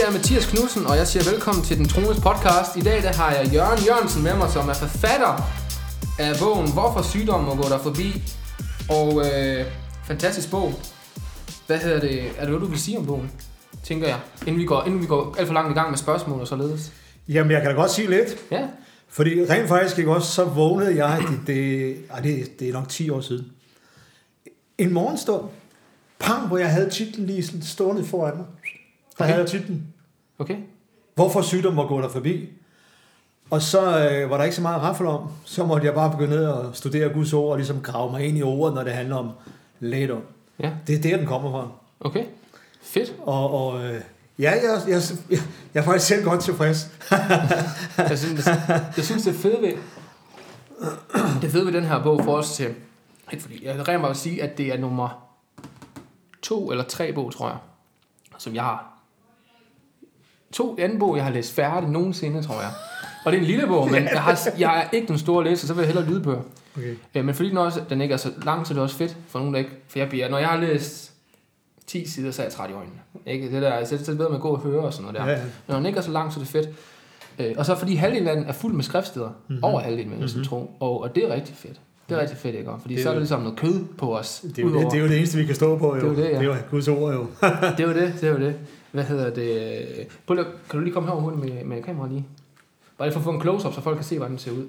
Det er Mathias Knudsen, og jeg siger velkommen til Den Trones podcast. I dag der har jeg Jørgen Jørgensen med mig, som er forfatter af bogen Hvorfor sygdommen må gå der forbi. Og øh, fantastisk bog. Hvad hedder det? Er det noget, du vil sige om bogen? Tænker jeg. Inden vi går, inden vi går alt for langt i gang med spørgsmål og således. Jamen, jeg kan da godt sige lidt. Ja. Fordi rent faktisk ikke også, så vågnede jeg, det, det, ej, det, det er nok 10 år siden. En morgenstund, pang, hvor jeg havde titlen lige sådan stående foran mig. Der Okay. havde jeg titlen. Okay. Hvorfor sygdom må gå der forbi? Og så øh, var der ikke så meget raffel om. Så måtte jeg bare begynde at studere Guds ord og ligesom grave mig ind i ordet, når det handler om lægedom. Ja. Det er der, den kommer fra. Okay. Fedt. Og, og øh, ja, jeg, jeg, jeg, jeg er faktisk selv godt tilfreds. Jeg synes, jeg, jeg synes det er fedt ved, det fede ved den her bog for os til, ikke fordi, jeg kan mig at sige, at det er nummer to eller tre bog, tror jeg, som jeg har. To anden bog, jeg har læst færdig nogensinde, tror jeg. Og det er en lille bog, men jeg, har, jeg er ikke den store læser, så vil jeg hellere lydbøger. Okay. Øh, men fordi den, også, den ikke er så lang, så er det også fedt for nogen, der ikke... For jeg bliver, når jeg har læst 10 sider, så er jeg træt i øjnene. Ikke? Det der, så det er bedre med at gå og høre og sådan noget der. Ja, ja. Når den ikke er så lang, så er det fedt. Øh, og så fordi halvdelen af den er fuld med skriftsteder. Mm-hmm. Over halvdelen, vil jeg mm-hmm. tro. Og, og det er rigtig fedt. Det er rigtig fedt, ikke? Fordi Det er så er det ligesom noget kød på os. Det er, jo, det, det er jo det eneste, vi kan stå på. Jo. Det er jo det, ja. det er jo Guds ord jo. det er jo det, det er jo det. Hvad hedder det? Prøv lige, kan du lige komme herover med, med kameraet lige? Bare lige for at få en close-up, så folk kan se, hvordan den ser ud.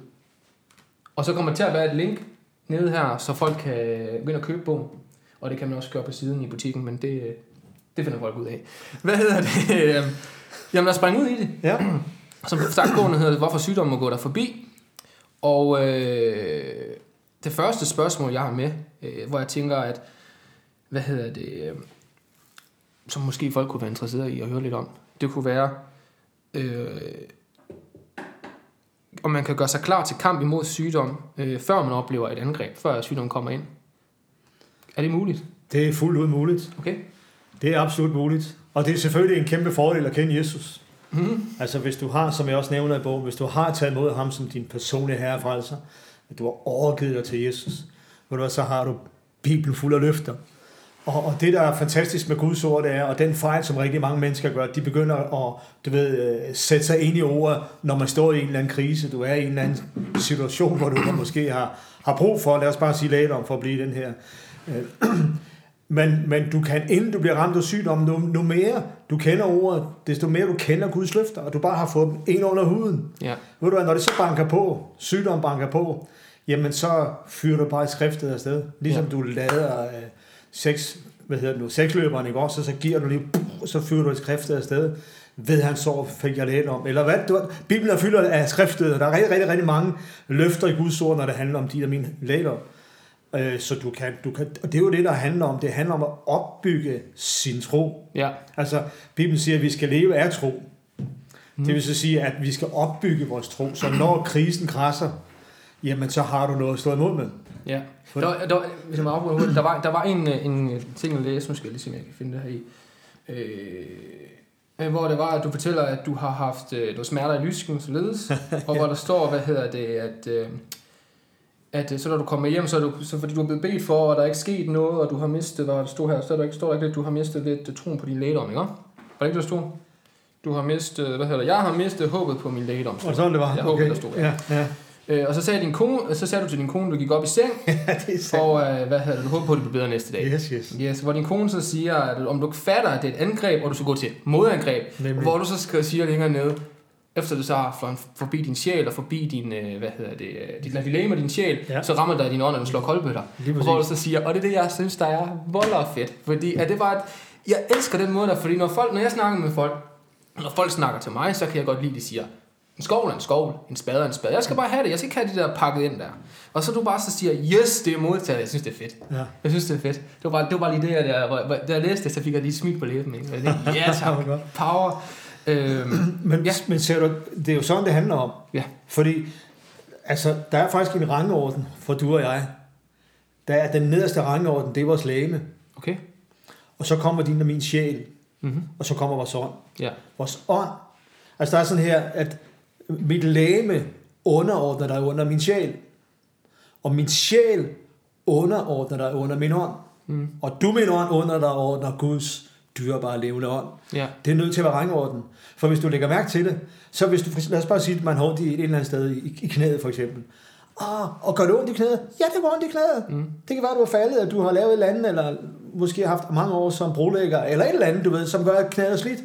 Og så kommer der til at være et link nede her, så folk kan ind og købe bogen. Og det kan man også gøre på siden i butikken, men det, det finder folk ud af. Hvad hedder det? Øhm, Jamen lad os springe ud i det. Ja. Som sagt, bogen hedder Hvorfor sygdommen må gå der forbi. Og øh, det første spørgsmål, jeg har med, øh, hvor jeg tænker, at hvad hedder det, øh, som måske folk kunne være interesseret i at høre lidt om, det kunne være, øh, om man kan gøre sig klar til kamp imod sygdom, øh, før man oplever et angreb, før sygdommen kommer ind. Er det muligt? Det er fuldt ud muligt. Okay. Det er absolut muligt. Og det er selvfølgelig en kæmpe fordel at kende Jesus. Mm-hmm. Altså hvis du har, som jeg også nævner i bogen, hvis du har taget imod ham som din personlige herre og frelser, at du har overgivet dig til Jesus, ved du så har du Bibelen fuld af løfter. Og, og det, der er fantastisk med Guds ord, det er, og den fejl, som rigtig mange mennesker gør, de begynder at du ved, øh, sætte sig ind i ordet, når man står i en eller anden krise. Du er i en eller anden situation, hvor du måske har, har brug for, lad os bare sige lidt om, for at blive den her. Øh, men, men du kan, inden du bliver ramt af sygdom, nu, nu mere du kender ordet, desto mere du kender Guds løfter, og du bare har fået dem ind under huden. Ja. Ved du hvad, når det så banker på, sygdom banker på, jamen så fyrer du bare skriftet afsted. Ligesom Ja. du lader øh, seks, hvad hedder det nu, seksløberen, ikke også? Og så giver du lige, puh, så fyrer du et skriftet afsted. Ved han så fik jeg lært om. Eller hvad? Du, Bibelen er fyldt af skriftet, og der er rigtig, rigtig, rigtig mange løfter i Guds ord, når det handler om de der mine læger. Øh, Så du kan, du kan, og det er jo det, der handler om. Det handler om at opbygge sin tro. Ja. Altså, Bibelen siger, at vi skal leve af tro. Mm. Det vil så sige, at vi skal opbygge vores tro. Så når krisen krasser, jamen så har du noget at stå imod med. Ja. Der, der, hvis jeg må afbryde hurtigt, der var, der var en, øh, en øh, ting at læse, nu skal jeg lige se, om jeg kan finde det her i. Øh, hvor det var, at du fortæller, at du har haft øh, noget smerter i lysken, således, og hvor der står, hvad hedder det, at, øh, at øh, så når du kommer hjem, så, er du, så fordi du er blevet bedt for, og der er ikke sket noget, og du har mistet, hvad der stod her, så er der ikke, står der ikke lidt, du har mistet lidt øh, troen på din lægedom, ikke? Var det ikke, der stod? Du har mistet, hvad hedder det, jeg har mistet håbet på min lægedom. Og sådan det var. Jeg håber, der stod, ja. Ja. Øh, og så sagde, din kone, så sagde du til din kone, du gik op i seng, ja det er og øh, hvad hedder det, du håber på, at det bliver bedre næste dag. Yes, yes. Yes, hvor din kone så siger, at om du fatter, at det er et angreb, og du skal gå til modangreb, Nemlig. hvor du så skal sige længere nede, efter du så har fløjet forbi din sjæl og forbi din, øh, hvad hedder det, øh, dit lafilame og din sjæl, ja. Så rammer der din ånd, og du slår koldbøtter. Og hvor du så siger, og det er det, jeg synes, der er voldere fedt. Fordi at det var, at jeg elsker den måde der, fordi når, folk, når jeg snakker med folk, når folk snakker til mig, så kan jeg godt lide, at de siger, en skovl er en skovl, en spade er en spade. Jeg skal bare have det, jeg skal ikke have det der pakket ind der. Og så du bare så siger, yes, det er modtaget, jeg synes, det er fedt. Ja. Jeg synes, det er fedt. Det var bare, det var bare lige det, jeg, der, da jeg læste det, så fik jeg lige smil på læben. Ikke? Jeg tænkte, ja tak, Det power. Øhm, Men, Ja. men ser du, det er jo sådan, det handler om. Ja. Fordi, altså, der er faktisk en rangorden for du og jeg. Der er den nederste rangorden, det er vores læme. okay. Og så kommer din og min sjæl. Mm-hmm. Og så kommer vores ånd. Ja. Vores ånd. Altså, der er sådan her, at mit læme underordner dig under min sjæl. Og min sjæl underordner dig under min ånd. Mm. Og du, min ånd, under dig under Guds dyrebare levende ånd. Ja. Det er nødt til at være rangorden. For hvis du lægger mærke til det, så hvis du, lad os bare sige, at man har ondt i et eller andet sted i, i knæet for eksempel. Ah, og gør det ondt i knæet? Ja, det gør ondt i knæet. Mm. Det kan være, at du har faldet, at du har lavet et eller andet, eller måske har haft mange år som brolægger, eller et eller andet, du ved, som gør, at knæet er slidt.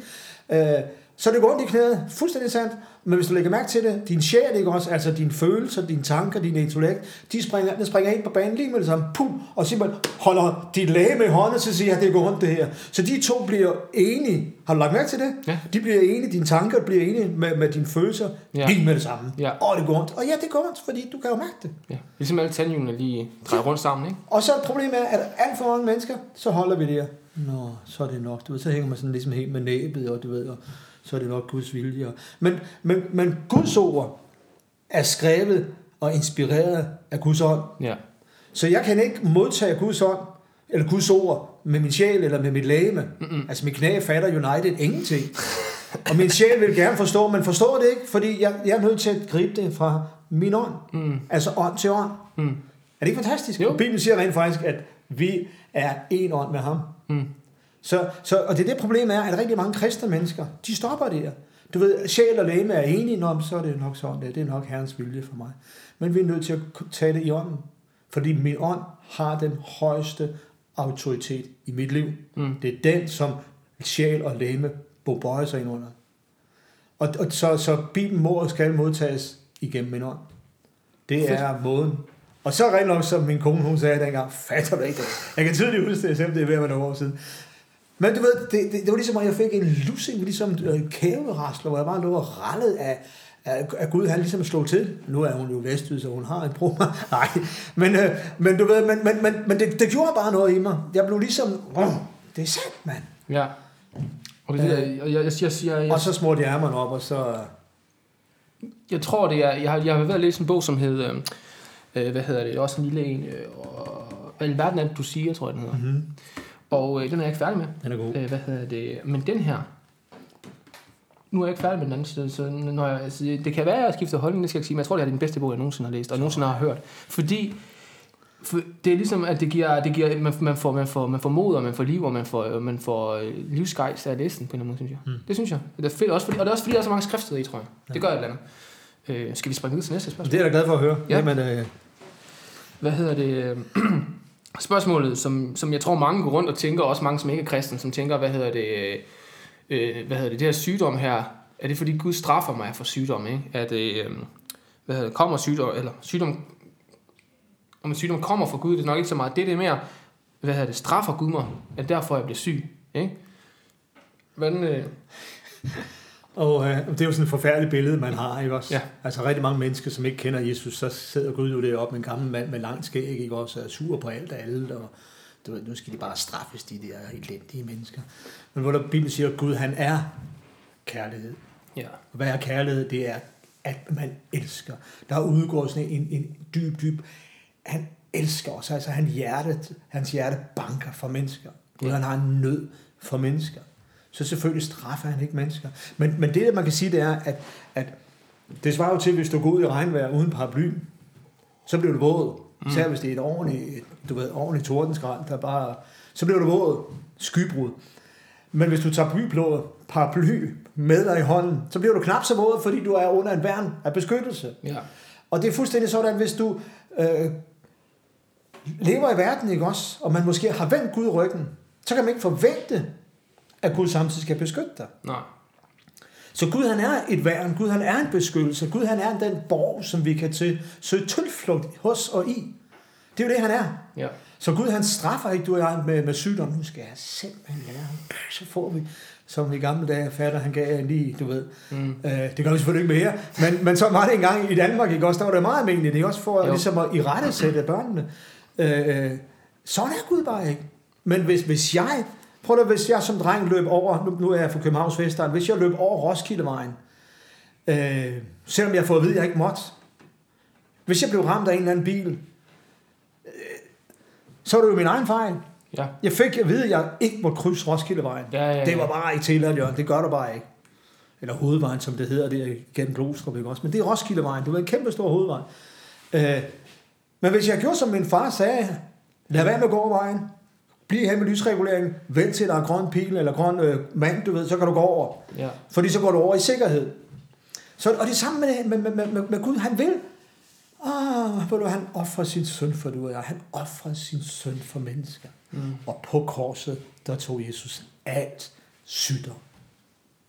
Øh, så det går ondt i knæet, fuldstændig sandt. Men hvis du lægger mærke til det, din sjæl, ikke også, altså dine følelser, dine tanker, din intellekt, de springer, de springer ind på banen lige med det samme, pum, og simpelthen holder dit læge med hånden, så siger at det går ondt det her. Så de to bliver enige. Har du lagt mærke til det? Ja. De bliver enige, dine tanker bliver enige med, med dine følelser, Ja. lige med det samme. Ja. Og det går ondt. Og ja, det går ondt, fordi du kan jo mærke det. ja. Ligesom alle tandhjulene lige drejer rundt sammen, ikke? Og så problemet er, at alt for mange mennesker, så holder vi det her. Nå, så er det nok. Du ved, så hænger man sådan ligesom helt med næbet, og du ved, og så er det nok Guds vilje. Men, men, men Guds ord er skrevet og inspireret af Guds ånd. Ja. Så jeg kan ikke modtage Guds ånd, eller Guds ord, med min sjæl eller med mit lægeme. Mm-mm. Altså mit knæ fatter United ingenting. og min sjæl vil gerne forstå, men forstår det ikke, fordi jeg, jeg er nødt til at gribe det fra min ånd. Mm. Altså ånd til ånd. Mm. Er det ikke fantastisk? Jo. Og Bibelen siger rent faktisk, at vi er en ånd med ham. Mm. Så, så, og det er det problem er, at rigtig mange kristne mennesker, de stopper der. Du ved, sjæl og læge er enige, men så er det nok sådan, det, det er nok Herrens vilje for mig. Men vi er nødt til at tage det i ånden. Fordi min ånd har den højeste autoritet i mit liv. Mm. Det er den, som sjæl og læme bøjer sig ind under. Og, og så, så Bibelen må og skal modtages igennem min ånd. Det Fedt. er måden. Og så rent nok, som min kone hun sagde dengang, fatter du ikke det? Jeg kan tydeligt huske det, selvom det er ved at være nogle år siden. Men du ved, det, det, det var ligesom, at jeg fik en lussing, ligesom øh, kæverasler, hvor jeg bare lå og rallede af, af, af Gud, han ligesom slog til. Nu er hun jo vestyd, så hun har en bror. Nej, men, øh, men du ved, men, men, men, men det, det gjorde bare noget i mig. Jeg blev ligesom, oh, det er sandt, mand. Ja. Og det, det, jeg, jeg, jeg, jeg, jeg, jeg, Og så smurte jeg ærmerne op, og så... jeg tror, det er... Jeg har, jeg har været at læse en bog, som hedder... Øh, hvad hedder det? Også en lille en. Øh, og, hvad i verden er det, du siger, tror jeg, den hedder. Mm-hmm. Og øh, den er jeg ikke færdig med. Den er god. Øh, hvad hedder det? Men den her... Nu er jeg ikke færdig med den anden side, så når jeg, altså, det kan være, at jeg skifter holdning, det skal jeg ikke sige, men jeg tror, det er den bedste bog, jeg nogensinde har læst, og nogensinde har hørt. Fordi for det er ligesom, at det giver, det giver man, man, får, man, får, man får mod, og man får liv, og man får, man får øh, livsgejst af at læse den på en eller anden måde, synes jeg. Mm. Det synes jeg. Det er fedt, også fordi, og det er også fordi, der er så mange skriftsteder i, tror jeg. Det gør et eller andet. Øh, skal vi springe videre til næste spørgsmål? Det er jeg da glad for at høre. Ja. Jamen, øh, hvad hedder det, spørgsmålet, som, som jeg tror mange går rundt og tænker, også mange som ikke er kristne, som tænker, hvad hedder det, øh, hvad hedder det, det her sygdom her, er det fordi Gud straffer mig for sygdom, ikke? At, øh, hvad hedder det, kommer sygdom, eller sygdom, om en sygdom kommer fra Gud, det er nok ikke så meget, det er det mere, hvad hedder det, straffer Gud mig, at derfor jeg bliver syg, ikke? Hvordan, øh, og øh, det er jo sådan et forfærdeligt billede, man har, ikke også? Ja. Altså rigtig mange mennesker, som ikke kender Jesus, så sidder Gud jo deroppe med en gammel mand med langt skæg, ikke også? Og er sur på alt og alle, og du ved, nu skal de bare straffes, de der elendige mennesker. Men hvor der Bibelen siger, at Gud, han er kærlighed. ja, Og hvad er kærlighed? Det er, at man elsker. Der udgår sådan en, en dyb, dyb... Han elsker os. Altså, han hjerte, hans hjerte banker for mennesker. Gud, Ja. han har en nød for mennesker. Så selvfølgelig straffer han ikke mennesker. Men, men det, man kan sige, det er, at, at det svarer jo til, hvis du går ud i regnvejr uden paraply, så bliver du våd. Især hvis det er et ordentligt, du ved, ordentligt tordenskrald, der bare... Så bliver du våd. Skybrud. Men hvis du tager byblå paraply med dig i hånden, så bliver du knap så våd, fordi du er under en værn af beskyttelse. ja, Og det er fuldstændig sådan, hvis du øh, lever i verden, ikke også, og man måske har vendt Gud ryggen, så kan man ikke forvente, at Gud samtidig skal beskytte dig. nej, Så Gud han er et værn, Gud han er en beskyttelse, Gud han er den borg, som vi kan til, søge tilflugt hos og i. Det er jo det, han er. ja, Så Gud han straffer ikke du og jeg med, med sygdom. Nu skal jeg simpelthen lære ham. Så får vi, som i gamle dage, fatter han gav lige, du ved. mm, Øh, det gør vi selvfølgelig ikke mere. Men, men så var det engang i Danmark, ikke også? Der var det meget almindeligt. Det er også for Jo. ligesom at i rette sætte børnene. Øh, sådan er Gud bare ikke. Men hvis, hvis jeg, prøv at hvis jeg som dreng løb over, nu, nu er jeg fra Københavns Vestegn, hvis jeg løb over Roskildevejen, øh, selvom jeg får at vide, at jeg ikke måtte, hvis jeg blev ramt af en eller anden bil, øh, så var det jo min egen fejl. ja, Jeg fik at vide, at jeg ikke måtte krydse Roskildevejen. ja, ja, Det var bare ikke tilladt, Jørgen. Det gør du bare ikke. Eller hovedvejen, som det hedder, det er gennem Glostrup, ikke også? Men det er Roskildevejen. Det var en kæmpe stor hovedvej. Øh, men hvis jeg gjorde, som min far sagde, lad være med at gå over vejen. Bliv her med lysreguleringen, vent til der er grøn pil eller grøn øh, mand, du ved, så kan du gå over. Ja. Fordi så går du over i sikkerhed. Så, og det samme med, med, med, med, med, Gud, han vil. Ah, du, han offrer sin søn for du og jeg. Han offrer sin søn for mennesker. Mm. Og på korset, der tog Jesus alt sygdom.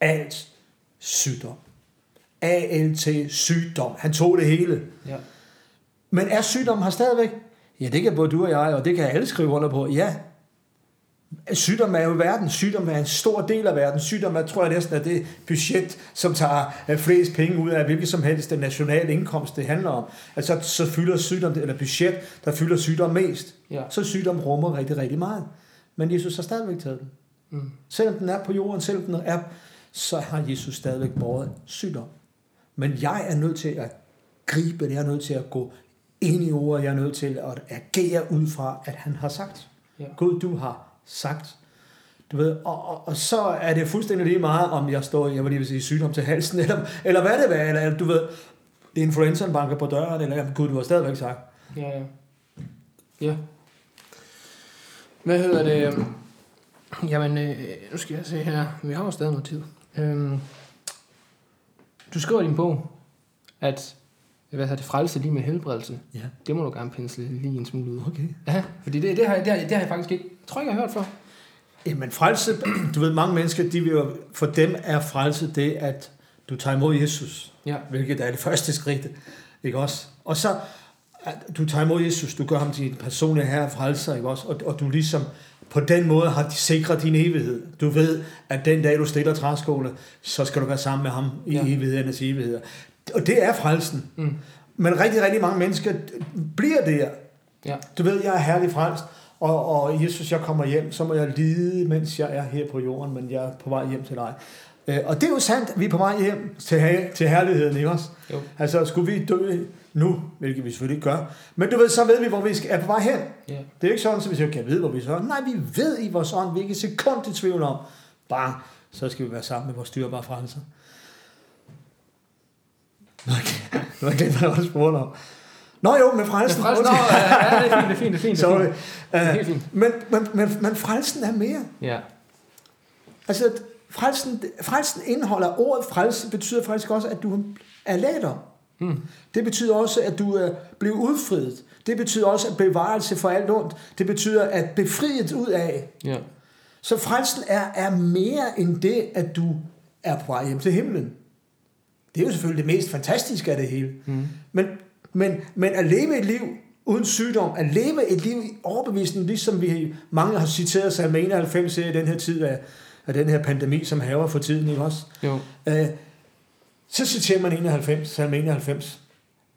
Alt sygdom. ALT sygdom. Han tog det hele. Ja. Men er sygdommen her stadigvæk? Ja, det kan både du og jeg, og det kan alle skrive under på. Ja. Sygdom er jo verden. Sygdom er en stor del af verden. Sygdom er, tror jeg næsten, er det budget, som tager øh, flest penge ud af hvilket som helst den nationale indkomst, det handler om. Altså, så fylder sygdom, eller budget, der fylder sygdom mest. Ja. Så sygdom rummer rigtig, rigtig meget. Men Jesus har stadigvæk taget den. Mm. Selvom den er på jorden, selvom den er, så har Jesus stadigvæk båret sygdom. Men jeg er nødt til at gribe det, jeg er nødt til at gå ind i ordet, jeg er nødt til at agere ud fra, at han har sagt. Ja. Gud, du har sagt. Du ved, og, og, og, så er det fuldstændig lige meget, om jeg står, jeg vil lige vil sige, sygdom til halsen, eller, eller hvad det er, eller, eller du ved, influenzaen banker på døren, eller jamen, Gud, du har stadigvæk sagt. Ja, ja. Ja. Hvad hedder det? øhm, Jamen, øh, nu skal jeg se her. Vi har jo stadig noget tid. Øhm, du skriver i din bog, at hvad hedder det, frelse lige med helbredelse. Ja, Det må du gerne pensle lige en smule ud. okay. Ja, fordi det, det, har, det, har, det har jeg faktisk ikke, tror jeg ikke, jeg har hørt før. Jamen frelse, du ved, mange mennesker, de vil jo, for dem er frelse det, at du tager imod Jesus. Ja. hvilket er det første skridt, ikke også? Og så, at du tager imod Jesus, du gør ham til din personlige herre og frelser, ikke også? Og, og du ligesom, på den måde har de sikret din evighed. Du ved, at den dag, du stiller træskole, så skal du være sammen med ham i ja. evighedernes evigheder. Og det er frelsen. Mm. Men rigtig, rigtig mange mennesker bliver der. Ja. Du ved, jeg er herlig frelst, og, og Jesus, jeg kommer hjem, så må jeg lide, mens jeg er her på jorden, men jeg er på vej hjem til dig. Øh, Og det er jo sandt, vi er på vej hjem til, her- til herligheden, ikke også? Jo. Altså, skulle vi dø nu, hvilket vi selvfølgelig ikke gør, men du ved, så ved vi, hvor vi skal- er på vej hen. Ja. Det er ikke sådan, at vi siger, kan vide, hvor vi så er. Nej, vi ved i vores ånd, vi er ikke et sekund i tvivl om. Bare, så skal vi være sammen med vores styrbare frelser. Nu har jeg glemt, hvad jeg spurgte om. Nå jo, med Men frelsen. frelse, nå, Undskyld. ja, det er fint, det er fint, det er fint. Det er Sorry. fint. Det er Uh, fint. men, men, men, men frelsen er mere. Ja. Altså, frelsen, frelsen indeholder, ordet frelse betyder faktisk også, at du er lader. Mm. Det betyder også, at du er blevet udfriet. Det betyder også, at bevarelse for alt ondt. Det betyder, at befriet ud af. Ja. Så frelsen er, er mere end det, at du er på vej hjem til himlen. Det er jo selvfølgelig det mest fantastiske af det hele. Mm. Men, men, men at leve et liv uden sygdom, at leve et liv i overbevisning, ligesom vi mange har citeret salme 91 i den her tid af, af den her pandemi, som haver for tiden, ikke også? Jo. Øh, så citerer man 91, salme 91.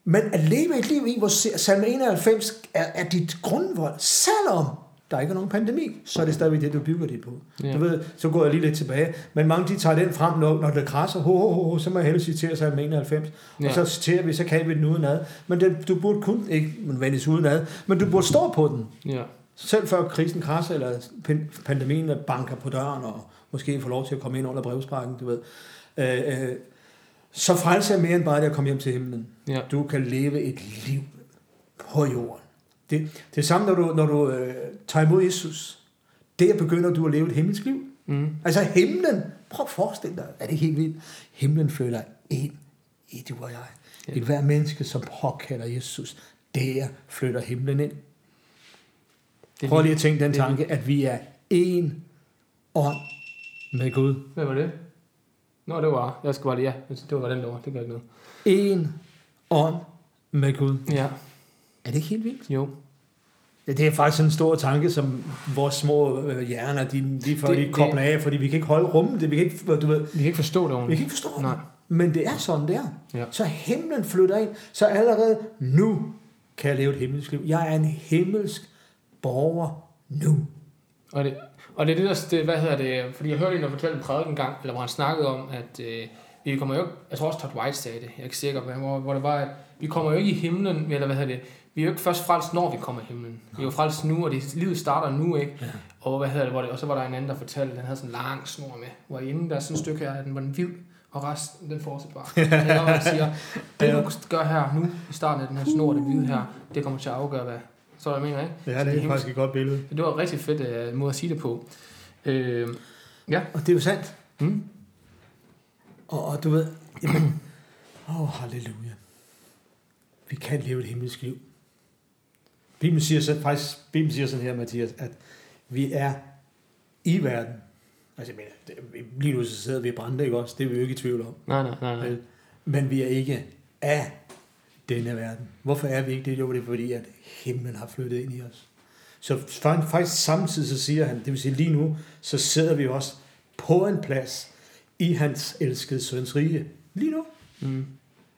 Men at leve et liv i, hvor salme 91 er, er dit grundvold, selvom der ikke er nogen pandemi, så er det stadigvæk det, du bygger det på. Ja. Du ved, så går jeg lige lidt tilbage, men mange de tager den frem, når, når det krasser, ho, ho, ho, så må jeg hellere citere salme 91. Ja. Og så citerer vi, så kan vi den udenad. Men den, du burde kun, ikke nødvendigvis udenad, men du burde stå på den. Ja. Selv før krisen krasser, eller pan- pandemien banker på døren, og måske får lov til at komme ind under brevsprækken, du ved. Øh, øh, så frelse er mere end bare det at komme hjem til himlen. Ja. Du kan leve et liv på jorden. Det, det er samme, når du, når du øh, tager imod Jesus. Der begynder du at leve et himmelsk liv. Mm. Altså himlen, prøv at forestille dig, er det helt vildt? Himlen føler ind i du og jeg. Ja. Et hver menneske, som påkalder Jesus, der flytter himlen ind. Det Prøv lige at tænke den tanke, at vi er én ånd med Gud. Hvad var det? Nå, det var, jeg skal bare lige, ja, det var den der det gør ikke noget. Én ånd med Gud. Ja, Er det ikke helt vildt? jo. Ja, det er faktisk en stor tanke, som vores små øh, hjerner, de lige får Det- det- kobler af, fordi vi kan ikke holde rummet. Det, vi kan ikke, du ved, Vi kan ikke forstå det vi ordentligt. kan ikke forstå det. Nej. Men det er sådan, det er. Ja. Så himlen flytter ind. Så allerede nu kan jeg leve et himmelsk liv. Jeg er en himmelsk borger nu. Og det, og det er det, der, det, hvad hedder det, fordi jeg hørte en, der fortalte en prædiken en gang, eller hvor han snakkede om, at øh, vi kommer jo jeg tror også Todd White sagde det, jeg er ikke sikker, hvor, hvor det var, at vi kommer jo ikke i himlen, eller hvad hedder det, vi er jo ikke først frelst, når vi kommer i himlen. Vi er jo frelst nu, og det, livet starter nu, ikke? Ja. Og hvad hedder det, hvor det, og så var der en anden, der fortalte, at den havde sådan en lang snor med, hvor inden der er sådan et stykke her, den var den hvid, og resten, den fortsætter bare. Det er, når man siger, det du gør her nu, i starten af den her snor, det hvide her, det kommer til at afgøre, hvad Så er jeg mener, ikke? Ja, det er himmelske- faktisk et godt billede. Det var en rigtig fedt uh, måde at sige det på. Øh, ja. Og det er jo sandt. Mm. Og, og du ved, jamen, åh, oh, halleluja. Vi kan leve et himmelsk liv. Bibelen siger, så, faktisk, Bibelen siger sådan her, Mathias, at vi er i verden. Altså, jeg mener, det, lige nu så sidder vi i brænde, ikke også? Det er vi jo ikke i tvivl om. Nej, nej, nej, nej. Men vi er ikke af denne verden. Hvorfor er vi ikke det? Jo, det er fordi, at himlen har flyttet ind i os. Så fa- faktisk samtidig så siger han, det vil sige lige nu, så sidder vi også på en plads i hans elskede søns rige. Lige nu. Mm.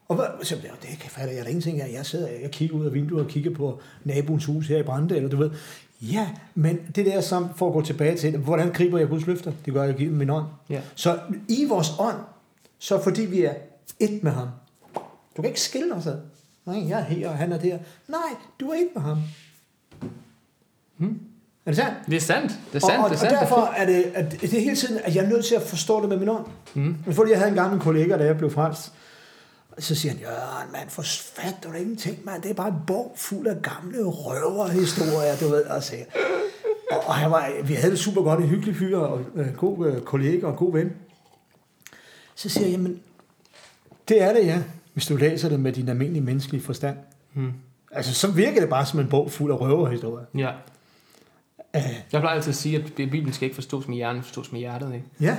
Og hvad, så, ja, det kan fatte jeg da ingenting af. Jeg sidder, jeg kigger ud af vinduet og kigger på naboens hus her i Brande, eller du ved. Ja, men det der som, for at gå tilbage til, hvordan griber jeg Guds løfter? Det gør jeg giver min ånd. Ja. Så i vores ånd, så fordi vi er et med ham. Du kan ikke skille os ad. Nej, jeg er her, og han er der. Nej, du er et med ham. Hmm. Er det sandt? Det er sandt. Det er sandt. og, og, det er sandt. og derfor er det, at det er hele tiden, at jeg er nødt til at forstå det med min ånd. Mm. Men fordi jeg havde en gammel kollega, da jeg blev frelst, så siger han, Jørgen, mand, for fat, du ingenting, mand. Det er bare en bog fuld af gamle røverhistorier, du ved. Altså. Og, og han var, vi havde det super godt, en hyggelig fyr, og øh, god øh, kollega og god ven. Så siger jeg, jamen, det er det, ja, hvis du læser det med din almindelige menneskelige forstand. Mm. Altså, så virker det bare som en bog fuld af røverhistorier. Ja. Uh, Jeg plejer altid at sige, at Bibelen skal ikke forstås med hjernen, forstås med hjertet. Ikke? ja,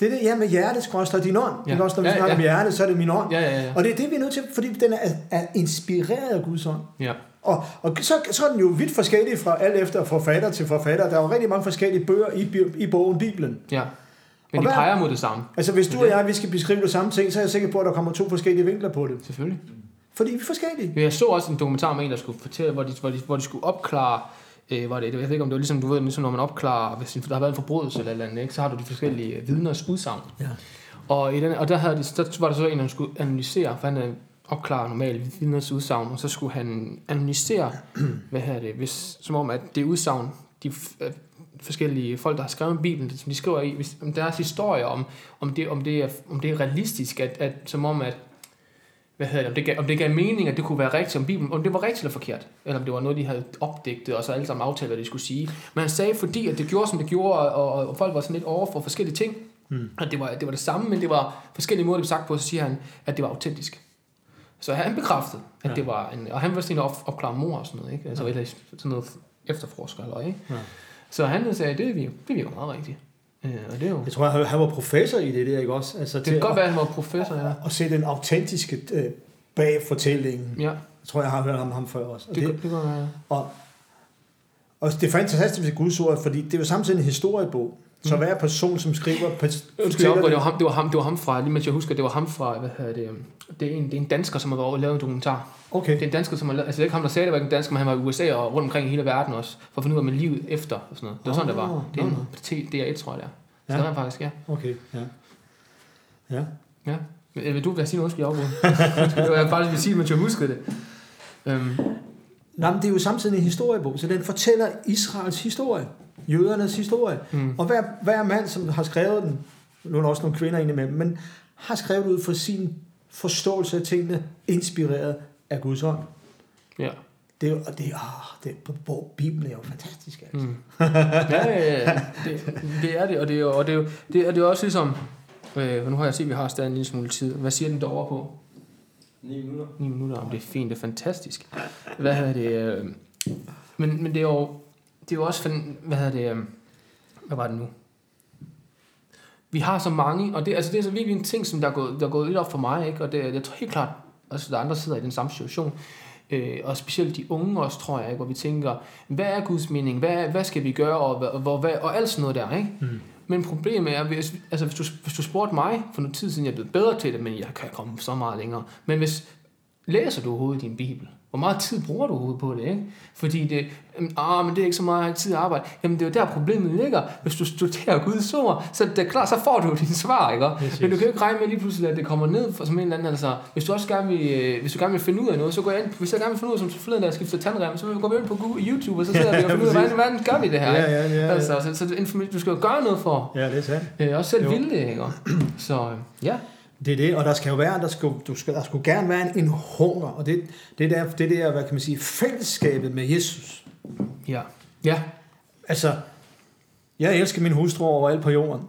det er det, ja, med hjertet skråstrej din ånd. Ja. Ja. Også, når vi Ja, snakker ja. om hjertet, så er det min ånd. Ja, ja, ja. Og det er det, vi er nødt til, fordi den er, er inspireret af Guds ånd. ja. Og, og så, så er den jo vidt forskellig fra alt efter forfatter til forfatter. Der er jo rigtig mange forskellige bøger i, i bogen Bibelen. ja. Men Og de peger mod det samme. Altså hvis du og jeg, vi skal beskrive det samme ting, så er jeg sikker på, at der kommer to forskellige vinkler på det. Selvfølgelig. Fordi vi er forskellige. Jeg så også en dokumentar med en, der skulle fortælle, hvor de, hvor de, hvor de skulle opklare, øh, var det, jeg ved ikke om det var ligesom, du ved, ligesom når man opklarer, hvis der har været en forbrydelse eller eller andet, ikke, så har du de forskellige vidners udsagn. Ja. Og, i den, og der, havde de, der var der så en, der skulle analysere, for han øh, opklarer normalt vidners udsagn, og så skulle han analysere, hvad her det, hvis, som om at det udsagn, de øh, forskellige folk, der har skrevet Bibelen, som de skriver i, hvis, om deres historie, om, om, det, om, det er, om det er realistisk, at, at, som om at, hvad hedder det, om det, gav, om det gav mening, at det kunne være rigtigt om Bibelen, om det var rigtigt eller forkert, eller om det var noget, de havde opdigtet, og så alle sammen aftalt, hvad de skulle sige. Men han sagde, fordi at det gjorde, som det gjorde, og, og, og folk var sådan lidt over for forskellige ting, Mm. at det var, det var det samme, men det var forskellige måder, det blev sagt på, så siger han, at det var autentisk. Så han bekræftede, at Ja. det var en, og han var sådan en op, opklare mor og sådan noget, ikke? Altså, eller sådan noget efterforsker, eller, ikke? Ja. Så han sagde, det virker, det virker meget rigtigt. Øh, og det er jo, Jeg tror, han- han var professor i det der, ikke også? Altså, det kan godt være, at han var professor, ja. At se den autentiske øh, bag fortællingen. Ja, Jeg tror, jeg har hørt ham, ham før også. Og det, det, det, kan være. og, og det er fantastisk ved Guds ord, fordi det er jo samtidig en historiebog. Så Mm. hver person, som skriver... Undskyld, opgår, det var ham, det var ham, det var ham fra, lige mens jeg husker, det var ham fra, hvad hedder det, øhm, det er en, det er en dansker, som har været over og lavet en dokumentar. Okay. Det er en dansker, som har lavet, altså det er ikke ham, der sagde, det var ikke en dansker, men han var i USA og rundt omkring i hele verden også, for at finde ud af med livet efter og sådan noget. Det var sådan, det var. Ah, Det er en T- DR1, tror jeg, det er. Så Ja. ja. han faktisk, ja. Okay, ja. Ja. ja. Men, øh, vil du være sige noget, skal jeg afbryde? det var jeg faktisk vil sige, men jeg husker det. Øhm, Nå, men det er jo samtidig en historiebog, så den fortæller Israels historie, jødernes historie. mm, Og hver, hver mand, som har skrevet den, nu er der også nogle kvinder indimellem, men har skrevet ud fra sin forståelse af tingene, inspireret af Guds ånd. ja. Det er og det, er, det, er, Bibelen er jo fantastisk. Altså. Mm. ja, ja, ja. Det, det er det, og det er jo, og det er jo, det er, det er også ligesom, øh, nu har jeg set, at vi har stadig en lille smule tid. Hvad siger den derovre på? 9 minutter. 9 minutter, om det er fint, det er fantastisk. Hvad hedder det? Øh, men, men det er jo, det er jo også, fan- hvad hedder det, øh, hvad var det nu? Vi har så mange, og det, altså det er så virkelig en ting, som der er gået, der er gået lidt op for mig, ikke? og det, jeg tror helt klart, altså der er andre sidder i den samme situation, øh, og specielt de unge også, tror jeg, ikke? hvor vi tænker, hvad er Guds mening, hvad, hvad skal vi gøre, og, hvor, hvad, og alt sådan noget der, ikke? Mm. Men problemet er, hvis, altså hvis du, hvis du spurgte mig for noget tid siden, jeg er blevet bedre til det, men jeg kan komme så meget længere. Men hvis, læser du overhovedet din bibel? Hvor meget tid bruger du overhovedet på det, ikke? Fordi det, ah, men det er ikke så meget tid at arbejde. Jamen det er jo der problemet ligger. Hvis du studerer Guds ord, så det er klart, så får du jo dine svar, ikke? Præcis. Men du kan jo ikke regne med lige pludselig, at det kommer ned for som en eller anden, altså, hvis du også gerne vil, øh, hvis du gerne vil finde ud af noget, så går jeg ind, hvis jeg gerne vil finde ud af, som forleden, da jeg skiftede tandrem, så går vi ind på YouTube, og så sidder vi og finder ud af, hvordan, gør vi det her, ikke? Ja, ja, ja, ja. Altså, så, så du skal jo gøre noget for, Ja, det er sandt. øh, også selv Jo. ville det, ikke? Så øh, ja, Det er det, og der skal jo være, der skal, du skal, der skulle gerne være en, en hunger, og det, det, der, det der, hvad kan man sige, fællesskabet med Jesus. Ja. Ja. Altså, jeg elsker min hustru overalt på jorden.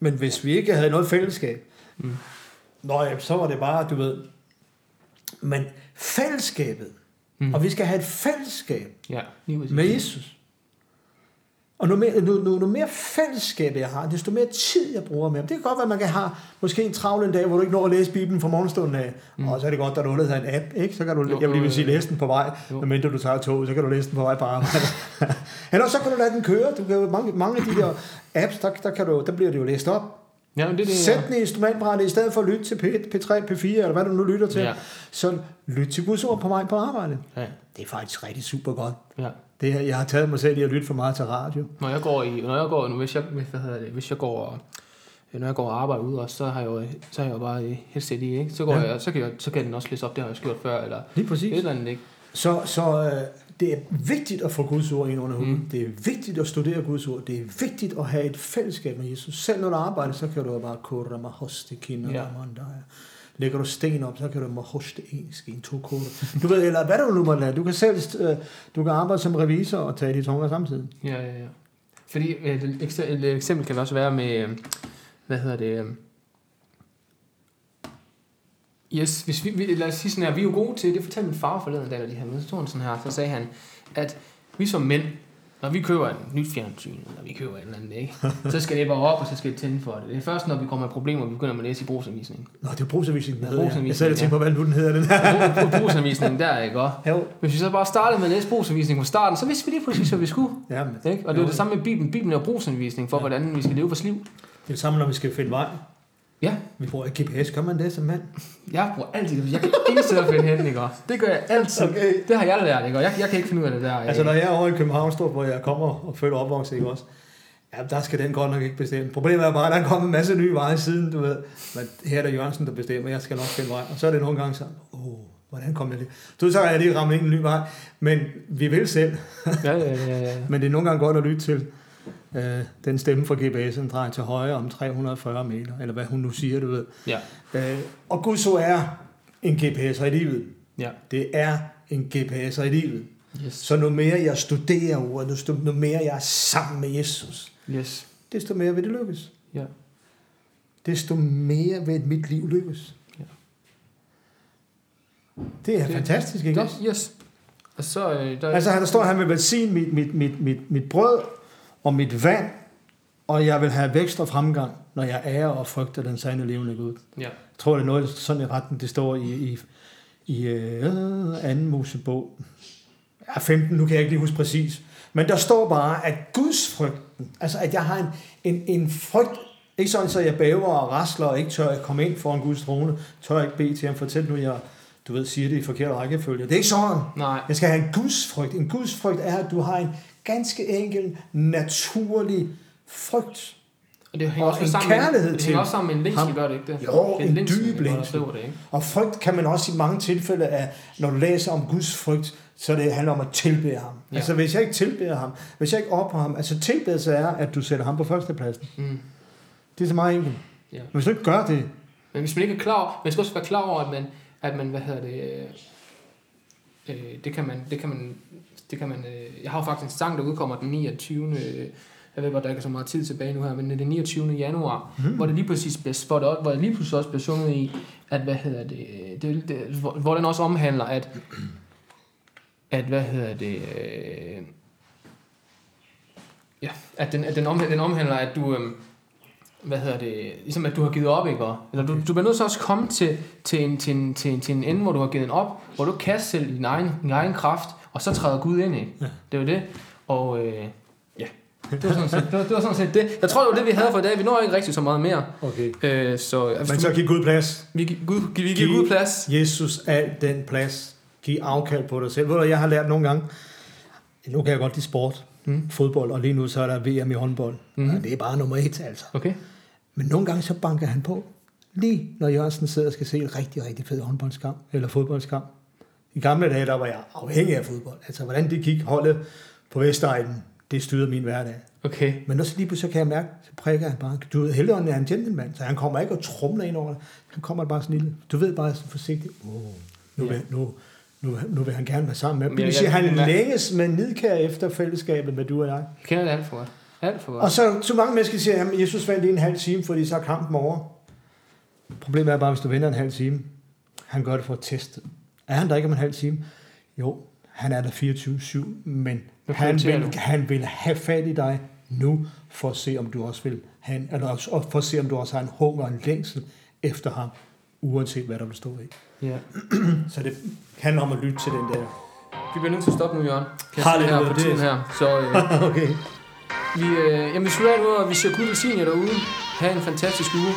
Men hvis vi ikke havde noget fællesskab, Mm. Nå ja, så var det bare, du ved. Men fællesskabet, Mm. og vi skal have et fællesskab Ja, med Jesus. Og nu mere, nu, nu, nu mere fællesskab jeg har, desto mere tid jeg bruger med ham. Det kan godt være, at man kan have måske en travl en dag, hvor du ikke når at læse Bibelen fra morgenstunden af. Mm. Og så er det godt, at du har en app, ikke? Så kan du, Jo, jeg vil lige sige, læse den på vej, Jo. medmindre du tager toget, så kan du læse den på vej på arbejde. Eller så kan du lade den køre. Du kan mange, mange af de der apps, der, der, kan du, der bliver det jo læst op. Ja, det det, Sæt den i instrumentbrættet, i stedet for at lytte til P1, P3, P4, eller hvad du nu lytter til. Ja. Så lyt til Guds ord på vej på arbejde. Ja. Det er faktisk rigtig super godt. ja. Det, her- jeg har taget mig selv i at lytte for meget til radio. Når jeg går i, når jeg går, nu, hvis jeg, hvad hedder det, hvis jeg går, når jeg går og arbejder ude også, så har jeg jo, så har jeg jo bare headset i, ikke? Så, går Ja. jeg, så, kan jeg, så kan den også læse op, det har jeg gjort før, eller Lige et præcis. eller andet, ikke? Så, så øh, det er vigtigt at få Guds ord ind under huden. Mm. Det er vigtigt at studere Guds ord. Det er vigtigt at have et fællesskab med Jesus. Selv når du arbejder, så kan du bare kora med hoste kinder Ja. Lægger du sten op, så kan du med hoste en skin, to koder. Du ved, eller hvad du nu må lade. Du kan selv øh, du kan arbejde som revisor og tage de tunger samtidig. Ja, ja, ja. Fordi øh, et, et eksempel kan også være med, øh, hvad hedder det, Yes, hvis vi, vi, lad os sige sådan her, vi er jo gode til, det fortalte min far forleden dag, da de havde med, så sådan her, så sagde han, at vi som mænd, når vi køber en nyt fjernsyn, eller vi køber et eller andet, ikke? så skal det bare op, og så skal det tænde for det. Det er først, når vi kommer med problemer, vi begynder med at læse i brugsanvisningen. Nå, det er brugsanvisningen, den hedder. Jeg sad og tænkte på, hvad nu den hedder, den her. Brug- Brugsanvisningen der, ikke? Og Jo. hvis vi så bare startede med at læse brugsanvisningen fra starten, så vidste vi lige præcis, hvad vi skulle. Ja, men Ikke? Og det er det samme med Bibelen. Bibelen er brugsanvisning for, Ja. hvordan vi skal leve vores liv. det er det samme, når vi skal finde vej. Ja, Vi bruger ikke GPS. Gør man det som mand? jeg bruger altid Jeg kan ingen steder finde hen, ikke? Og Det gør jeg altid. Okay. Det har jeg lært, ikke? Og jeg, jeg kan ikke finde ud af det der. Altså, når jeg er over i København, hvor jeg kommer og føler opvokset, ikke også? Ja, der skal den godt nok ikke bestemme. Problemet er bare, at der er kommet en masse nye veje siden, du ved. Men her er det Jørgensen, der bestemmer, jeg skal nok finde vej. Og så er det nogle gange så, åh, oh, hvordan kom jeg det? Du så har jeg lige ramt ind en ny vej, men vi vil selv. Ja, ja, ja, ja. Men det er nogle gange godt at lytte til øh, den stemme fra GPS'en, drejer til højre om 340 meter, eller hvad hun nu siger, du ved. Ja, Øh, og Guds ord er en GPS'er i livet. ja. Det er en GPS'er i livet. Yes. Så nu mere jeg studerer ordet, nu mere jeg er sammen med Jesus, Yes. desto mere vil det lykkes. Ja. Desto mere vil mit liv lykkes. Ja. Det er Det- fantastisk, ikke Det, yes. Og så... Øh, der, Altså, han står her med velsign mit, mit, mit, mit, mit brød og mit vand, og jeg vil have vækst og fremgang, når jeg ærer og frygter den sande levende Gud. Ja. Jeg tror, det er noget sådan i retten, det står i, i, i øh, anden Mosebog. Ja, 15, nu kan jeg ikke lige huske præcis. Men der står bare, at Guds frygten, altså at jeg har en, en, en frygt, ikke sådan, så jeg bæver og rasler og ikke tør at komme ind foran Guds trone, tør ikke bede til ham, fortæl nu, jeg du ved, siger det i forkert rækkefølge. Det er ikke sådan. Nej. Jeg skal have en Guds frygt. En Guds frygt er, at du har en ganske enkel, naturlig frygt. Og det hænger Og også en sammen med, kærlighed det til hænger også sammen med en ham. gør det ikke det? Jo, det er en længsel, dyb det, ikke? Og frygt kan man også i mange tilfælde af, når du læser om Guds frygt, så det handler om at tilbede ham. Ja. Altså hvis jeg ikke tilbeder ham, hvis jeg ikke opper ham, altså tilbedelse er, at du sætter ham på førstepladsen. Mm. Det er så meget enkelt. Ja. Men hvis du ikke gør det, Men hvis man ikke er klar over, man skal også være klar over, at man, at man hvad hedder det, øh, det kan man, det kan man, det kan man, øh, jeg har jo faktisk en sang, der udkommer den 29. øh, Jeg ved godt, der ikke er så meget tid tilbage nu her, men den 29. januar, mm. hvor det lige præcis det, også- hvor det lige pludselig også bliver sunget i, at hvad hedder det, øh, det, det hvor, hvor den også omhandler, at, at hvad hedder det, øh, ja, at den, at den, om, den omhandler, at du, øh, hvad hedder det, ligesom at du har givet op, ikke? Eller du, du bliver nødt til også at komme til, til, en, til, en, til, en, til en ende, hvor du har givet den op, hvor du kan selv i din egen, din egen kraft, og så træder Gud ind, ikke? Ja. Det er jo det. Og øh, ja, det var, sådan set, det, var, det var sådan set det. Jeg tror, det var det, vi havde for i dag. Vi når ikke rigtig så meget mere. okay. Øh, så, Men så giv Gud plads. vi, Gud, vi giver Giv Gud plads. Jesus al den plads. Giv afkald på dig selv. Ved du, jeg har lært nogle gange, nu kan jeg godt lide sport, Mm. fodbold, og lige nu så er der VM i håndbold. Mm. Det er bare nummer et, altså. Okay. Men nogle gange så banker han på. Lige når Jørgensen sidder og skal se en rigtig, rigtig fed håndboldskamp, eller fodboldskamp. I gamle dage, der var jeg afhængig af fodbold. Altså, hvordan det gik holdet på Vestegnen, det styrede min hverdag. Okay. Men også lige pludselig så kan jeg mærke, så prikker han bare. Du ved, Helligånden er en gentleman, så han kommer ikke og trumler ind over det. Han kommer bare sådan lille. Du ved bare sådan forsigtigt, oh, nu, Ja. nu, nu, nu vil han gerne være sammen med. Men Det vil jeg- sige, han længes med nidkær efter fællesskabet med du og jeg. Jeg kender det alt for godt. Alt for godt. Og så, så mange mennesker siger, at Jesus vandt i en halv time, fordi så er kampen over. Problemet er bare, hvis du venter en halv time, han gør det for at teste. Er han der ikke om en halv time? Jo, han er der 24-7, men han vil, du? han vil have fat i dig nu, for at se, om du også vil have en, eller for at se, om du også har en hunger og en længsel efter ham, uanset hvad der vil stå i. Ja. Så det handler om at lytte til den der. Vi bliver nødt til at stoppe nu, Jørgen. Kan jeg Halleluja, her på det- tiden her. Så øh, Okay vi, øh, jamen, vi slutter nu, og vi siger Gud velsigne derude. Ha' en fantastisk uge.